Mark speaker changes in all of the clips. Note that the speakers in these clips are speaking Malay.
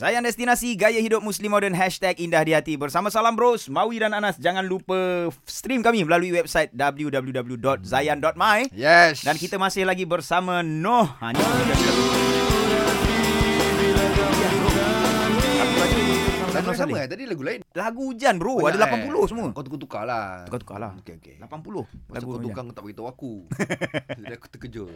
Speaker 1: Zayan Destinasi Gaya Hidup Muslim Modern Hashtag Indah di Hati Bersama Salam Bros Mawi dan Anas Jangan lupa stream kami Melalui website www.zayan.my
Speaker 2: Yes.
Speaker 1: Dan kita masih lagi bersama Noh ha, ni
Speaker 2: lagu sama eh? Tadi lagu lain.
Speaker 1: Lagu hujan bro
Speaker 2: Banyak,
Speaker 1: Ada
Speaker 2: eh?
Speaker 1: 80 semua
Speaker 2: Kau tukar-tukar lah.
Speaker 1: Tukar-tukar lah
Speaker 2: Okey, okey.
Speaker 1: 80
Speaker 2: Lagu
Speaker 1: Lagu
Speaker 2: kau tukar kau tak beritahu aku. Jadi aku terkejut.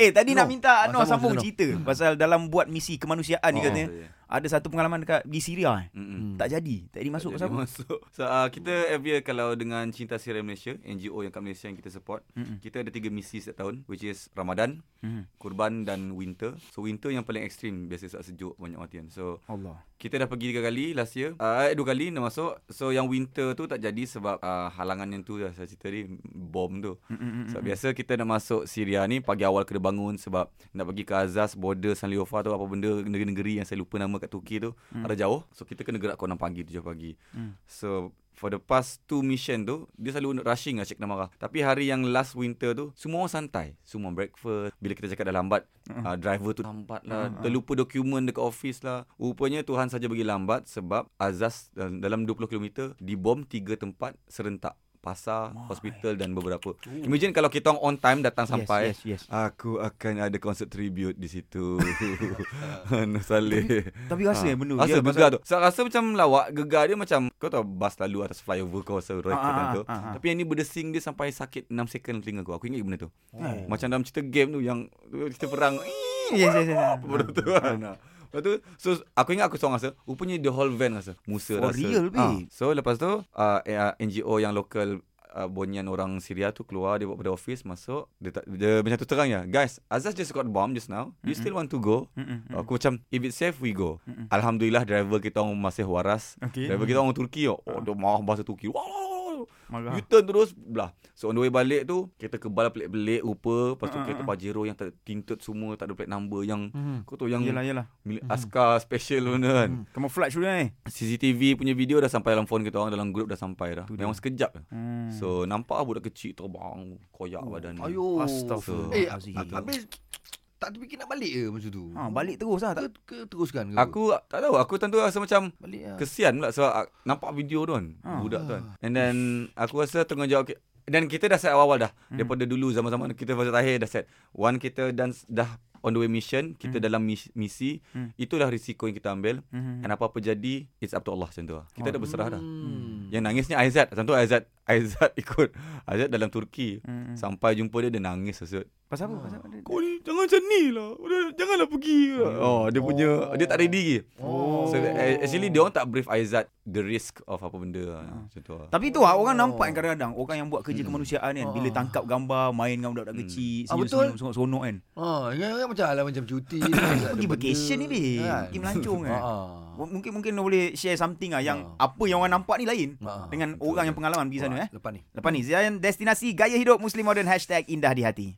Speaker 1: Eh tadi nak
Speaker 2: Noh.
Speaker 1: minta Noh
Speaker 2: sambung,
Speaker 1: cerita Pasal dalam buat misi kemanusiaan ni
Speaker 2: Oh,
Speaker 1: katanya
Speaker 3: ya.
Speaker 1: Ada satu pengalaman dekat di Syria eh
Speaker 3: Mm-mm.
Speaker 1: Tak jadi Tak jadi masuk
Speaker 3: Tak jadi masuk. So, uh, kita every year kalau dengan Cinta Sirai Malaysia, NGO yang kat Malaysia yang kita support,
Speaker 1: Mm-mm.
Speaker 3: kita ada tiga misi setiap tahun which is Ramadan,
Speaker 1: Mhm.
Speaker 3: Kurban dan Winter. So winter yang paling ekstrim biasa saat sejuk banyak matian. So
Speaker 1: Allah
Speaker 3: kita dah pergi tiga kali last year. Uh, dua kali dah masuk. So yang winter tu tak jadi sebab uh, halangan yang tu lah saya cerita tadi bom tu.
Speaker 1: Mm-mm.
Speaker 3: So biasa kita nak masuk Syria ni pagi awal kena bangun sebab nak pergi ke Azaz border Sanliofa tu apa benda negeri-negeri yang saya lupa nama kat Turki tu hmm. ada jauh. So kita kena gerak kau 6 pagi 7 pagi.
Speaker 1: Hmm.
Speaker 3: So for the past two mission tu dia selalu rushing lah cik kena marah. Tapi hari yang last winter tu semua orang santai. Semua breakfast. Bila kita cakap dah lambat uh, driver tu lambat lah. Terlupa dokumen dekat office lah. Rupanya Tuhan saja bagi lambat sebab Azaz uh, dalam 20 km dibom tiga tempat serentak. Pasar, hospital dan beberapa. Imagine kalau kita on time datang sampai.
Speaker 1: yes, yes.
Speaker 3: Aku akan ada konsert tribute di situ. Nur Saleh.
Speaker 1: Tapi rasa eh benda
Speaker 3: Rasa
Speaker 1: dia
Speaker 3: gegar tu. Saya rasa macam lawak. Gegar dia macam kau tahu bas lalu atas flyover kau rasa roy
Speaker 1: Ah, ah,
Speaker 3: tu.
Speaker 1: ah, ah.
Speaker 3: Tapi yang ni berdesing dia sampai sakit 6 second telinga aku. Aku ingat benda tu.
Speaker 1: Oh.
Speaker 3: Macam dalam cerita game tu yang kita perang.
Speaker 1: Yes, yes, yes.
Speaker 3: Benda tu kan. Ah. Lepas tu so aku ingat aku seorang rasa rupanya the whole van rasa Musa
Speaker 1: For
Speaker 3: rasa.
Speaker 1: real,
Speaker 3: Ah,
Speaker 1: babe.
Speaker 3: So lepas tu uh, uh, NGO yang lokal uh, Bonyan orang Syria tu keluar dia buat pada office masuk dia, tak, dia macam tu terang ya. Guys Azaz just got bomb just now. You still want to go?
Speaker 1: Mm-mm.
Speaker 3: Aku macam If it's safe we go. Alhamdulillah driver kita orang masih waras.
Speaker 1: Okay.
Speaker 3: Driver kita orang Turki oh, oh dia marah bahasa Turki. Wah,
Speaker 1: Marah.
Speaker 3: U-turn terus belah So on the way balik tu Kita kebal pelik-pelik rupa Lepas tu
Speaker 1: Ah, ah,
Speaker 3: kereta
Speaker 1: ah.
Speaker 3: Pajero yang tak tinted semua Tak ada plate number Yang
Speaker 1: Mhm.
Speaker 3: Kau tahu yang
Speaker 1: Yelah, yelah.
Speaker 3: milik askar special tu kan
Speaker 1: Camouflage sudah ni.
Speaker 3: CCTV punya video dah sampai dalam phone kita orang Dalam group dah sampai dah
Speaker 1: Tu
Speaker 3: Memang sekejap je
Speaker 1: Hmm.
Speaker 3: So nampak lah budak kecil terbang Koyak badan dia.
Speaker 2: Ayo.
Speaker 1: Astaghfirullahalazim.
Speaker 2: Eh, hab- habis tak terfikir nak balik ke masa tu?
Speaker 1: Ha, balik terus lah.
Speaker 2: ke,
Speaker 1: Tak,
Speaker 2: ke teruskan ke?
Speaker 3: Aku tak tahu Aku tentu rasa macam
Speaker 2: balik lah.
Speaker 3: Kesian pula sebab ak- nampak video tu kan
Speaker 1: Ha.
Speaker 3: budak tu kan. And then aku rasa tengahjawab okay. dan kita dah set awal-awal dah.
Speaker 1: Hmm.
Speaker 3: Daripada dulu zaman-zaman kita fasa tahir dah set. One kita dan dah on the way mission, kita dalam mis- misi,
Speaker 1: Hmm.
Speaker 3: itulah risiko yang kita ambil.
Speaker 1: Mhm.
Speaker 3: And apa-apa jadi, it's up to Allah macam tu lah. Kita dah berserah dah.
Speaker 2: Hmm.
Speaker 3: Yang nangisnya Aizat. Tentu Aizat Aizat ikut. Aizat dalam Turki.
Speaker 1: Hmm.
Speaker 3: Sampai jumpa dia dia nangis Aizat.
Speaker 1: Pasal apa? Pasal apa?
Speaker 3: Kau ni jangan macam ni lah. Janganlah pergi. Oh, dia punya dia tak ready lagi.
Speaker 2: Oh.
Speaker 3: So eh, actually dia orang tak brief Aizat the risk of apa benda lah. Macam tu lah.
Speaker 1: Tapi tu lah orang nampak kan kadang-kadang orang yang buat kerja kemanusiaan kan bila
Speaker 2: Oh.
Speaker 1: tangkap gambar main dengan budak-budak kecil
Speaker 2: Ah, betul.
Speaker 1: sonok-sonok kan.
Speaker 2: Ha, ingat ingat macam ala macam cuti.
Speaker 1: Pergi vacation ni.
Speaker 2: Kan?
Speaker 1: Pergi melancong kan.
Speaker 2: Ha.
Speaker 1: Mungkin mungkin boleh share something lah yang
Speaker 2: Ah.
Speaker 1: apa yang orang nampak ni lain
Speaker 2: Ah,
Speaker 1: dengan orang yang pengalaman pergi sana eh.
Speaker 2: Lepas ni.
Speaker 1: Lepas ni Zayan destinasi gaya hidup Muslim modern hashtag indah di hati.